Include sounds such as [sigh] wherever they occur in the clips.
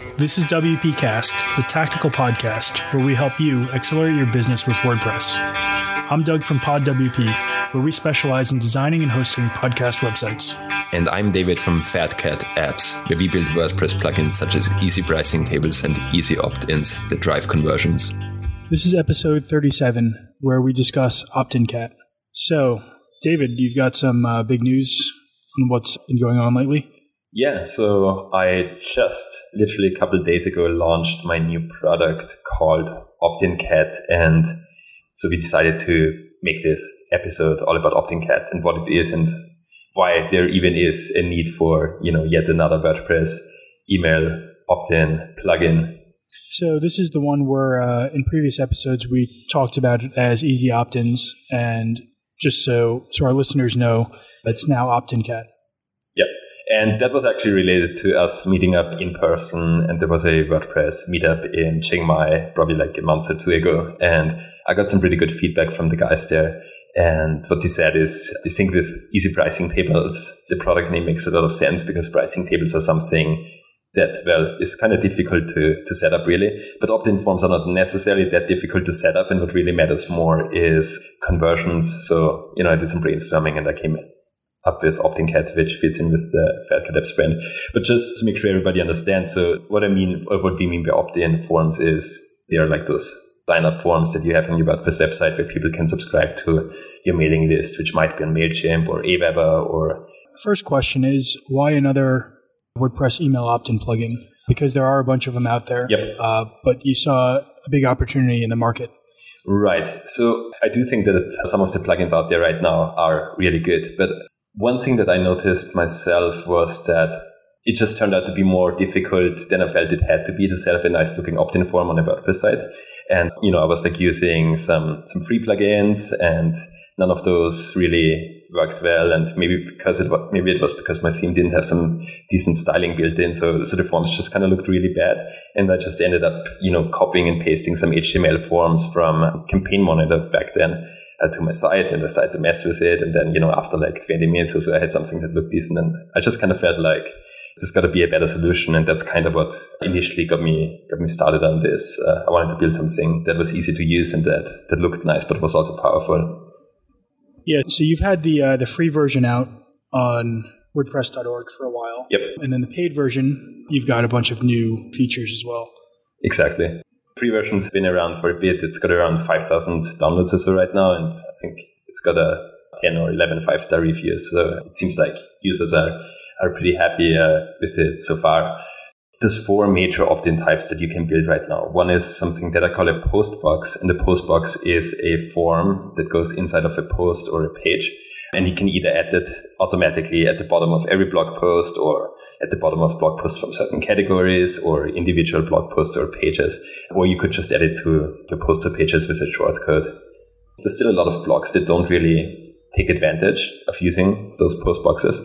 This is WPcast, the tactical podcast where we help you accelerate your business with WordPress. I'm Doug from PodWP, where we specialize in designing and hosting podcast websites. And I'm David from Fatcat Apps, where we build WordPress plugins such as easy pricing tables and easy opt-ins that drive conversions. This is episode 37, where we discuss OptinCat. So, David, you've got some uh, big news on what's been going on lately? Yeah, so I just literally a couple days ago launched my new product called OptinCat, and so we decided to make this episode all about OptinCat and what it is and why there even is a need for you know yet another WordPress email opt-in plugin. So this is the one where uh, in previous episodes we talked about it as easy opt-ins, and just so so our listeners know, it's now OptinCat. Yep. And that was actually related to us meeting up in person. And there was a WordPress meetup in Chiang Mai probably like a month or two ago. And I got some pretty good feedback from the guys there. And what they said is they think with easy pricing tables, the product name makes a lot of sense because pricing tables are something that, well, is kind of difficult to, to set up really. But opt-in forms are not necessarily that difficult to set up. And what really matters more is conversions. So, you know, I did some brainstorming and I came up with OptinCat, which fits in with the Fatcat Apps brand. But just to make sure everybody understands, so what I mean, or what we mean by opt-in forms is they are like those sign-up forms that you have on your WordPress website where people can subscribe to your mailing list, which might be on MailChimp or Aweber or... First question is, why another WordPress email opt-in plugin? Because there are a bunch of them out there. Yep. Uh, but you saw a big opportunity in the market. Right. So I do think that some of the plugins out there right now are really good, but one thing that I noticed myself was that it just turned out to be more difficult than I felt it had to be to set up a nice looking opt-in form on a WordPress site. And, you know, I was like using some, some free plugins and none of those really worked well. And maybe because it was, maybe it was because my theme didn't have some decent styling built in. So, so the forms just kind of looked really bad. And I just ended up, you know, copying and pasting some HTML forms from Campaign Monitor back then uh, to my site and decided to mess with it. And then, you know, after like 20 minutes or so, I had something that looked decent. And I just kind of felt like there's got to be a better solution. And that's kind of what initially got me, got me started on this. Uh, I wanted to build something that was easy to use and that, that looked nice, but was also powerful. Yeah. So you've had the, uh, the free version out on WordPress.org for a while. Yep. And then the paid version, you've got a bunch of new features as well. Exactly free version's been around for a bit. It's got around 5,000 downloads or so right now. And I think it's got a 10 or 11 five star reviews. So it seems like users are, are pretty happy uh, with it so far. There's four major opt-in types that you can build right now. One is something that I call a post box. And the post box is a form that goes inside of a post or a page. And you can either add it automatically at the bottom of every blog post or at the bottom of blog posts from certain categories or individual blog posts or pages. Or you could just add it to your poster pages with a shortcode. There's still a lot of blogs that don't really take advantage of using those post boxes.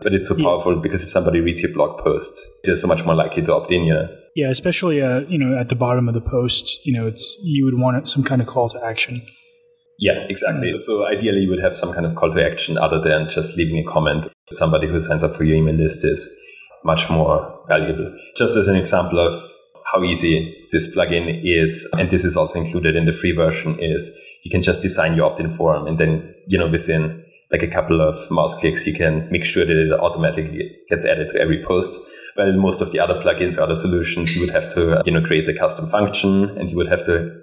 But it's so powerful because if somebody reads your blog post, they're so much more likely to opt in. Yeah. Yeah, especially uh, you know at the bottom of the post, you know, it's you would want some kind of call to action. Yeah, exactly. Mm-hmm. So ideally, you would have some kind of call to action other than just leaving a comment. Somebody who signs up for your email list is much more valuable. Just as an example of how easy this plugin is, and this is also included in the free version, is you can just design your opt-in form, and then you know within like a couple of mouse clicks, you can make sure that it automatically gets added to every post. Well, most of the other plugins or other solutions, you would have to you know create a custom function, and you would have to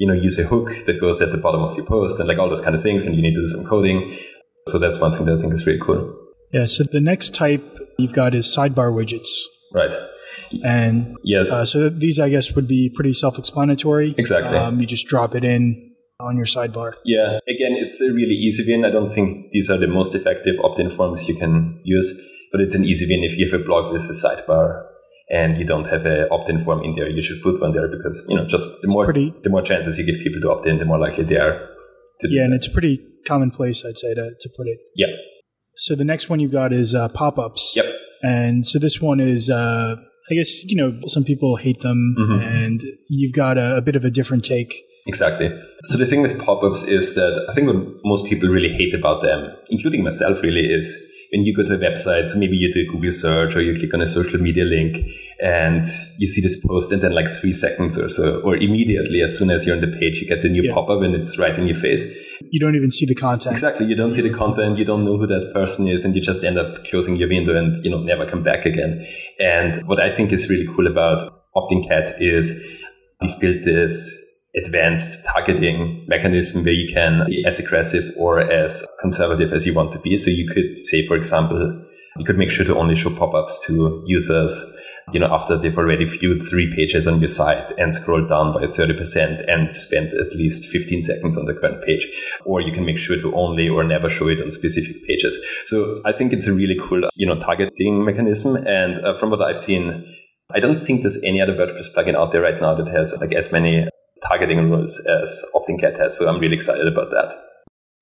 you know, use a hook that goes at the bottom of your post and like all those kind of things. And you need to do some coding. So that's one thing that I think is really cool. Yeah. So the next type you've got is sidebar widgets. Right. And yeah, uh, so these I guess would be pretty self-explanatory. Exactly. Um, you just drop it in on your sidebar. Yeah. Again, it's a really easy win. I don't think these are the most effective opt-in forms you can use, but it's an easy win if you have a blog with a sidebar and you don't have an opt-in form in there, you should put one there because you know just the more pretty, the more chances you give people to opt in, the more likely they are to. Yeah, and it's pretty commonplace, I'd say, to to put it. Yeah. So the next one you've got is uh, pop-ups. Yep. And so this one is, uh, I guess you know, some people hate them, mm-hmm. and you've got a, a bit of a different take. Exactly. So the thing with pop-ups is that I think what most people really hate about them, including myself, really is when you go to a website, so maybe you do a Google search or you click on a social media link and you see this post and then like three seconds or so, or immediately as soon as you're on the page, you get the new Yeah. pop-up and it's right in your face. You don't even see the content. Exactly. You don't see the content, you don't know who that person is, and you just end up closing your window and, you know, never come back again. And what I think is really cool about OptinCat is we've built this advanced targeting mechanism where you can be as aggressive or as conservative as you want to be. So you could say, for example, you could make sure to only show pop-ups to users, you know, after they've already viewed three pages on your site and scrolled down by 30% and spent at least 15 seconds on the current page. Or you can make sure to only or never show it on specific pages. So I think it's a really cool, you know, targeting mechanism. And uh, from what I've seen, I don't think there's any other WordPress plugin out there right now that has like as many targeting rules as OptinCat has. So I'm really excited about that.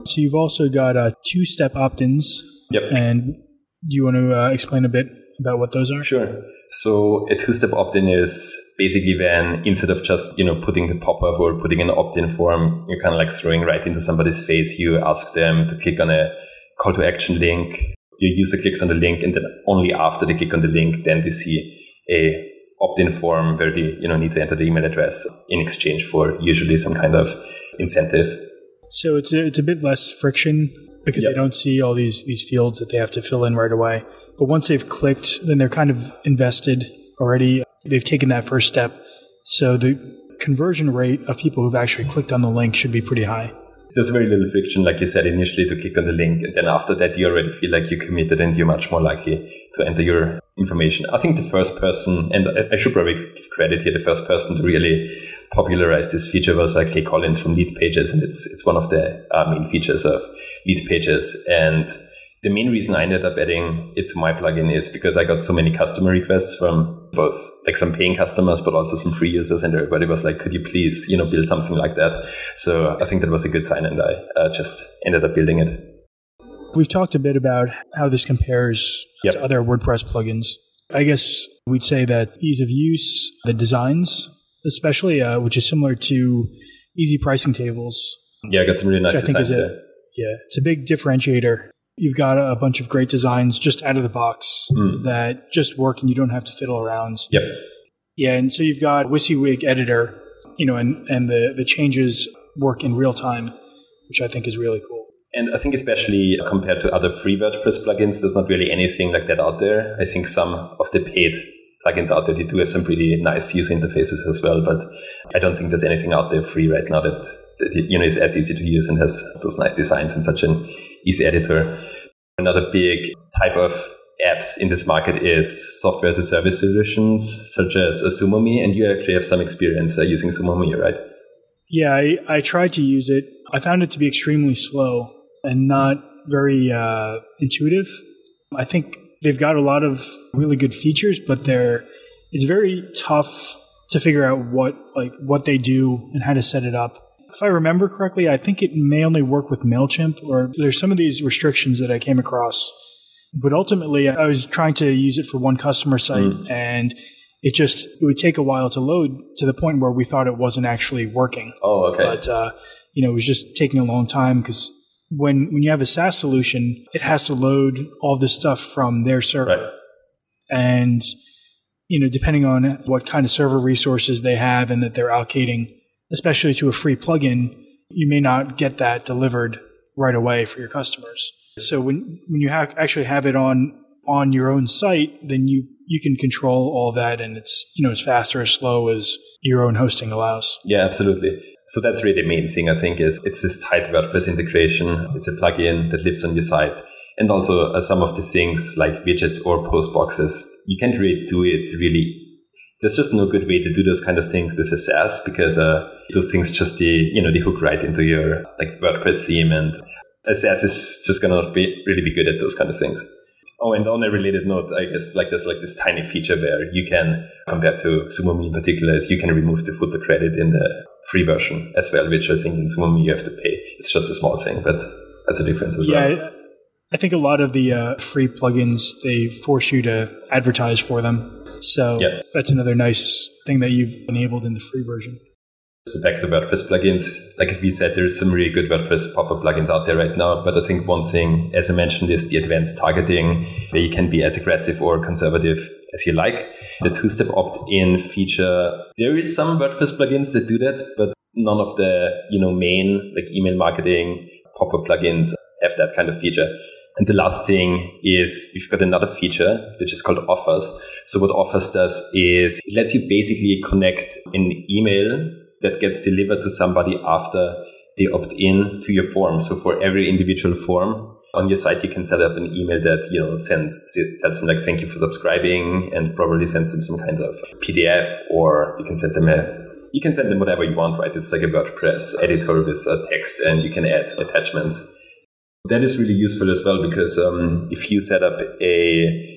So you've also got uh, two-step opt-ins, Yep. and do you want to uh, explain a bit about what those are? Sure. So a two-step opt-in is basically when instead of just, you know, putting the pop-up or putting an opt-in form, you're kind of like throwing right into somebody's face. You ask them to click on a call to action link. Your user clicks on the link and then only after they click on the link, then they see a opt-in form where they, you know, need to enter the email address in exchange for usually some kind of incentive. So it's a, it's a bit less friction because Yep. they don't see all these these fields that they have to fill in right away. But once they've clicked, then they're kind of invested already. They've taken that first step. So the conversion rate of people who've actually clicked on the link should be pretty high. There's very little friction, like you said initially, to click on the link. And then after that, you already feel like you committed and you're much more likely to enter your information. I think the first person, and I- should probably give credit here, the first person to really popularize this feature was like Clay Collins from Leadpages. And it's, it's one of the uh, main features of Leadpages. And the main reason I ended up adding it to my plugin is because I got so many customer requests from both like some paying customers, but also some free users. And everybody was like, could you please, you know, build something like that? So I think that was a good sign. And I uh, just ended up building it. We've talked a bit about how this compares Yep. to other WordPress plugins. I guess we'd say that ease of use, the designs, especially, uh, which is similar to easy pricing tables. Yeah, I got some really nice I think designs there. Yeah, it's a big differentiator. You've got a bunch of great designs just out of the box Mm. that just work and you don't have to fiddle around. Yep. Yeah, and so you've got WYSIWYG editor, you know, and, and the, the changes work in real time, which I think is really cool. And I think especially compared to other free WordPress plugins, there's not really anything like that out there. I think some of the paid plugins out there, they do have some pretty nice user interfaces as well, but I don't think there's anything out there free right now that, that you know is as easy to use and has those nice designs and such an easy editor. Another big type of apps in this market is software as a service solutions such as SumoMe, and you actually have some experience uh, using SumoMe, right? Yeah, I, I tried to use it. I found it to be extremely slow and not very uh, intuitive. I think they've got a lot of really good features, but they're it's very tough to figure out what like what they do and how to set it up. If I remember correctly, I think it may only work with Mailchimp, or there's some of these restrictions that I came across. But ultimately, I was trying to use it for one customer site, and it just it would take a while to load to the point where we thought it wasn't actually working. Oh, okay. But uh, you know, it was just taking a long time because when when you have a SaaS solution, it has to load all this stuff from their server, right. and you know, depending on what kind of server resources they have and that they're allocating, especially to a free plugin, you may not get that delivered right away for your customers. So when when you ha- actually have it on on your own site, then you you can control all that, and it's you know as fast or as slow as your own hosting allows. Yeah, absolutely. So that's really the main thing I think is it's this tight WordPress integration. It's a plugin that lives on your site. And also uh, some of the things like widgets or post boxes, you can't really do it really. There's just no good way to do those kind of things with a SaaS because uh, those things just the you know they hook right into your like WordPress theme and a SaaS is just gonna be really be good at those kind of things. Oh, and on a related note, I guess like there's like this tiny feature where you can, compared to SumoMe in particular, is you can remove the footer credit in the free version as well, which I think in SumoMe you have to pay. It's just a small thing, but that's a difference as well. Yeah, I think a lot of the uh, free plugins they force you to advertise for them. So Yeah. that's another nice thing that you've enabled in the free version. So back to WordPress plugins, like we said, there's some really good WordPress pop-up plugins out there right now. But I think one thing, as I mentioned, is the advanced targeting, where you can be as aggressive or conservative as you like. The two-step opt-in feature, there is some WordPress plugins that do that, but none of the you know main like email marketing pop-up plugins have that kind of feature. And the last thing is we've got another feature which is called offers. So what offers does is it lets you basically connect an email that gets delivered to somebody after they opt in to your form. So for every individual form on your site, you can set up an email that, you know, sends, tells them like, thank you for subscribing and probably sends them some kind of PDF or you can send them a you can send them whatever you want, right? It's like a WordPress editor with a text and you can add attachments. That is really useful as well because um, if you set up a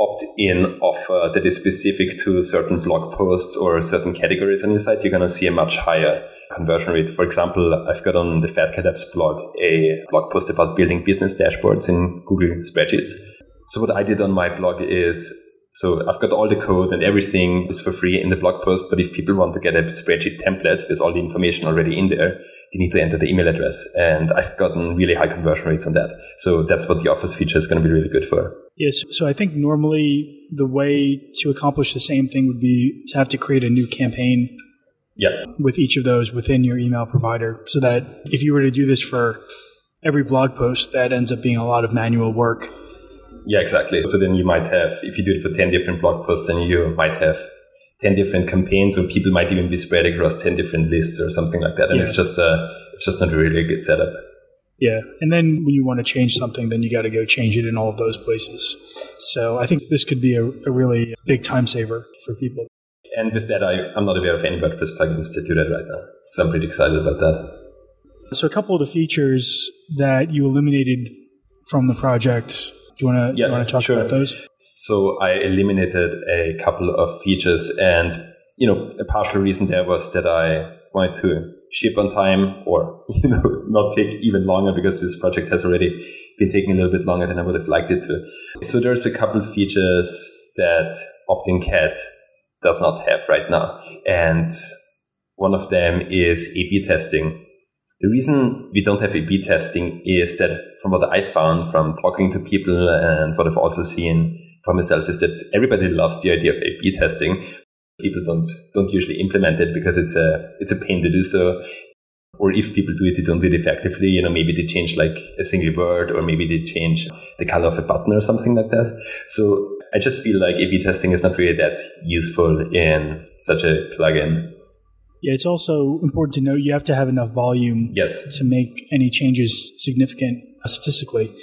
opt-in offer that is specific to certain blog posts or certain categories on your site, you're going to see a much higher conversion rate. For example, I've got on the Fatcat Apps blog a blog post about building business dashboards in Google Spreadsheets. So what I did on my blog is so I've got all the code and everything is for free in the blog post. But if people want to get a spreadsheet template with all the information already in there, they need to enter the email address. And I've gotten really high conversion rates on that. So that's what the Offers feature is going to be really good for. Yes. So I think normally the way to accomplish the same thing would be to have to create a new campaign yeah. with each of those within your email provider so that if you were to do this for every blog post, that ends up being a lot of manual work. Yeah, exactly. So then you might have, if you do it for 10 different blog posts, then you might have 10 different campaigns or people might even be spread across 10 different lists or something like that. And yeah. it's just a, it's just not really a good setup. Yeah. And then when you want to change something, then you got to go change it in all of those places. So I think this could be a, a really big time saver for people. And with that, I, I'm not aware of any WordPress plugins to do that right now. So I'm pretty excited about that. So a couple of the features that you eliminated from the project, do you want to, yeah, talk sure. about those? So I eliminated a couple of features and, you know, a partial reason there was that I wanted to ship on time or, [laughs] you know, not take even longer because this project has already been taking a little bit longer than I would have liked it to. So there's a couple features that OptinCat does not have right now. And one of them is A-B testing. The reason we don't have A-B testing is that from what I found from talking to people and what I've also seen for myself is that everybody loves the idea of A/B testing. People don't don't usually implement it because it's a it's a pain to do so. Or if people do it, they don't do it effectively. You know, maybe they change like a single word, or maybe they change the color of a button or something like that. So I just feel like A/B testing is not really that useful in such a plugin. Yeah, it's also important to note you have to have enough volume yes. to make any changes significant uh, statistically.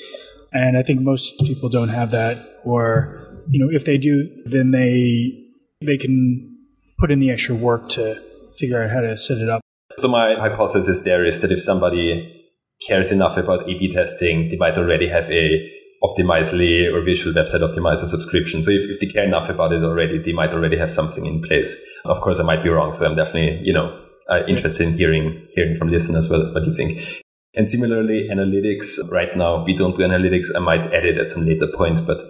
And I think most people don't have that, or you know, if they do, then they they can put in the extra work to figure out how to set it up. So my hypothesis there is that if somebody cares enough about A/B testing, they might already have a Optimizely or Visual Website Optimizer subscription. So if, if they care enough about it already, they might already have something in place. Of course, I might be wrong. So I'm definitely, you know, uh, interested in hearing hearing from listeners what, what you think. And similarly, analytics, right now, we don't do analytics. I might add it at some later point, but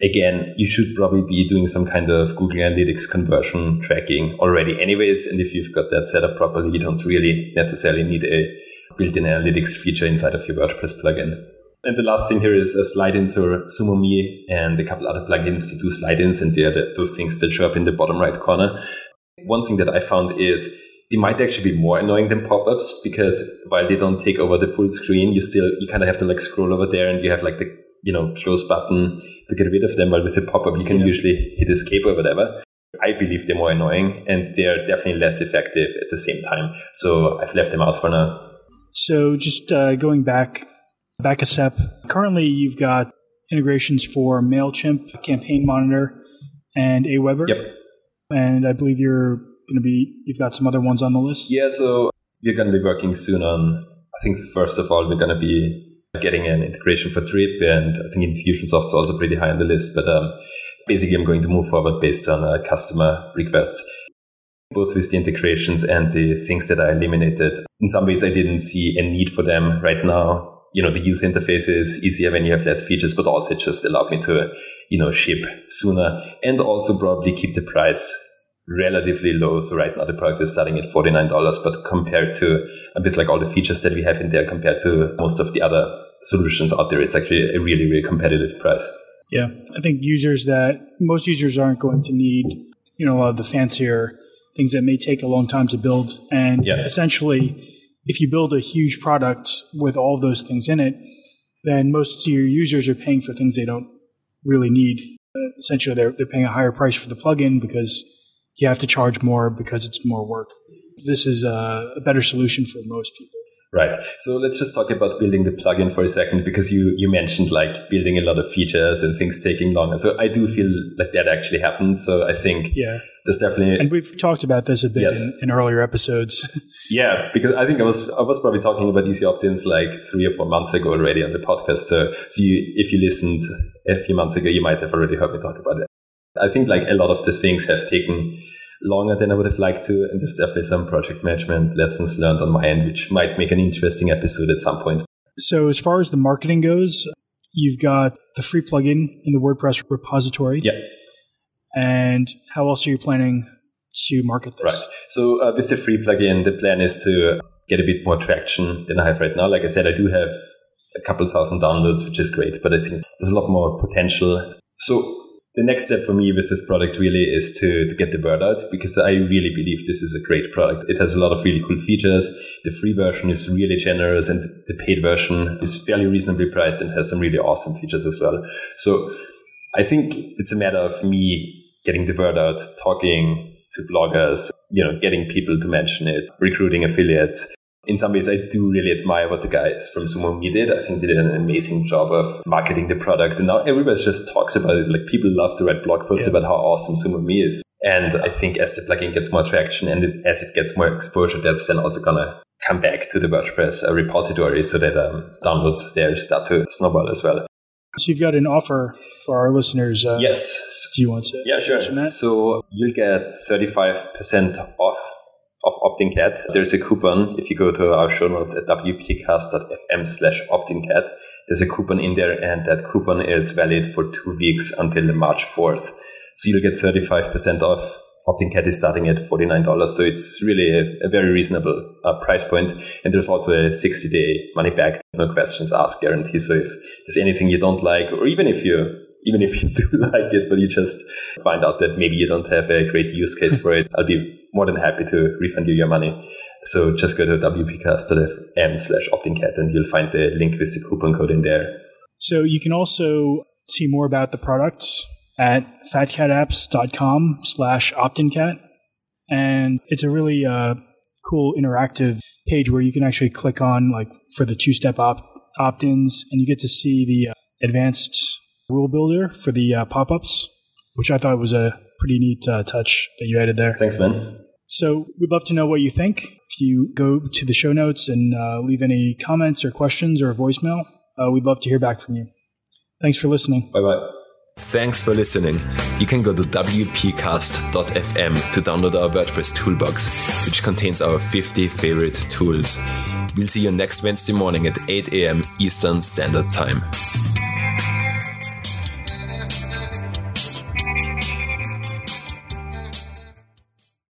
again, you should probably be doing some kind of Google Analytics conversion tracking already anyways. And if you've got that set up properly, you don't really necessarily need a built-in analytics feature inside of your WordPress plugin. And the last thing here is a slide-ins or SumoMe and a couple other plugins to do slide-ins, and they're the, those things that show up in the bottom right corner. One thing that I found is they might actually be more annoying than pop-ups because while they don't take over the full screen, you still you kind of have to like scroll over there and you have like the you know close button to get rid of them. While with a pop-up, you can yeah. usually hit escape or whatever. I believe they're more annoying and they're definitely less effective at the same time. So I've left them out for now. So just uh, going back back a step. Currently, you've got integrations for Mailchimp, Campaign Monitor, and Aweber. Yep. And I believe you're going to be, you've got some other ones on the list? Yeah, so we're going to be working soon on, I think, first of all, we're going to be getting an integration for Drip, and I think Infusionsoft is also pretty high on the list. But um, basically, I'm going to move forward based on uh, customer requests, both with the integrations and the things that I eliminated. In some ways, I didn't see a need for them right now. You know, the user interface is easier when you have less features, but also it just allowed me to, you know, ship sooner and also probably keep the price relatively low. So right now the product is starting at $49, but compared to a bit like all the features that we have in there compared to most of the other solutions out there, it's actually a really, really competitive price. Yeah. I think users that most users aren't going to need, you know, a lot of the fancier things that may take a long time to build. And yeah. essentially, if you build a huge product with all those things in it, then most of your users are paying for things they don't really need. Essentially, they're, they're paying a higher price for the plugin because you have to charge more because it's more work. This is a, a better solution for most people. Right. So let's just talk about building the plugin for a second because you, you mentioned like building a lot of features and things taking longer. So I do feel like that actually happened. So I think yeah, there's definitely and we've talked about this a bit yes. in, in, earlier episodes. [laughs] yeah, because I think I was I was probably talking about easy opt-ins like three or four months ago already on the podcast. So so you, if you listened a few months ago, you might have already heard me talk about it. I think like a lot of the things have taken longer than I would have liked to. And there's definitely some project management lessons learned on my end, which might make an interesting episode at some point. So, as far as the marketing goes, you've got the free plugin in the WordPress repository. Yeah. And how else are you planning to market this? Right. So, uh, with the free plugin, the plan is to get a bit more traction than I have right now. Like I said, I do have a couple thousand downloads, which is great, but I think there's a lot more potential. So the next step for me with this product really is to, to get the word out because I really believe this is a great product. It has a lot of really cool features. The free version is really generous and the paid version is fairly reasonably priced and has some really awesome features as well. So I think it's a matter of me getting the word out, talking to bloggers, you know, getting people to mention it, recruiting affiliates, in some ways, I do really admire what the guys from SumoMe did. I think they did an amazing job of marketing the product. And now everybody just talks about it. Like people love to write blog posts yeah. about how awesome SumoMe is. And I think as the plugin gets more traction and it, as it gets more exposure, that's then also going to come back to the WordPress uh, repository so that um, downloads there start to snowball as well. So you've got an offer for our listeners. Uh, yes. Do you want to? Yeah, sure. So you'll get 35% off of OptinCat. There's a coupon. If you go to our show notes at wpcast.fm slash OptinCat, there's a coupon in there and that coupon is valid for two weeks until March 4th. So you'll get 35% off. OptinCat is starting at $49. So it's really a, a very reasonable uh, price point. And there's also a 60 day money back, no questions asked guarantee. So if there's anything you don't like, or even if you even if you do [laughs] like it, but you just find out that maybe you don't have a great use case for it, I'll be more than happy to refund you your money. So just go to wpcast.fm slash optincat and you'll find the link with the coupon code in there. So you can also see more about the products at fatcatapps.com slash optincat. And it's a really uh, cool interactive page where you can actually click on like for the two-step opt- opt-ins and you get to see the uh, advanced rule builder for the uh, pop-ups, which I thought was a pretty neat uh, touch that you added there. Thanks, man. So we'd love to know what you think. If you go to the show notes and uh, leave any comments or questions or a voicemail, uh, we'd love to hear back from you. Thanks for listening. Bye bye. Thanks for listening. You can go to wpcast.fm to download our WordPress toolbox, which contains our 50 favorite tools. We'll see you next Wednesday morning at 8 a.m. Eastern Standard Time.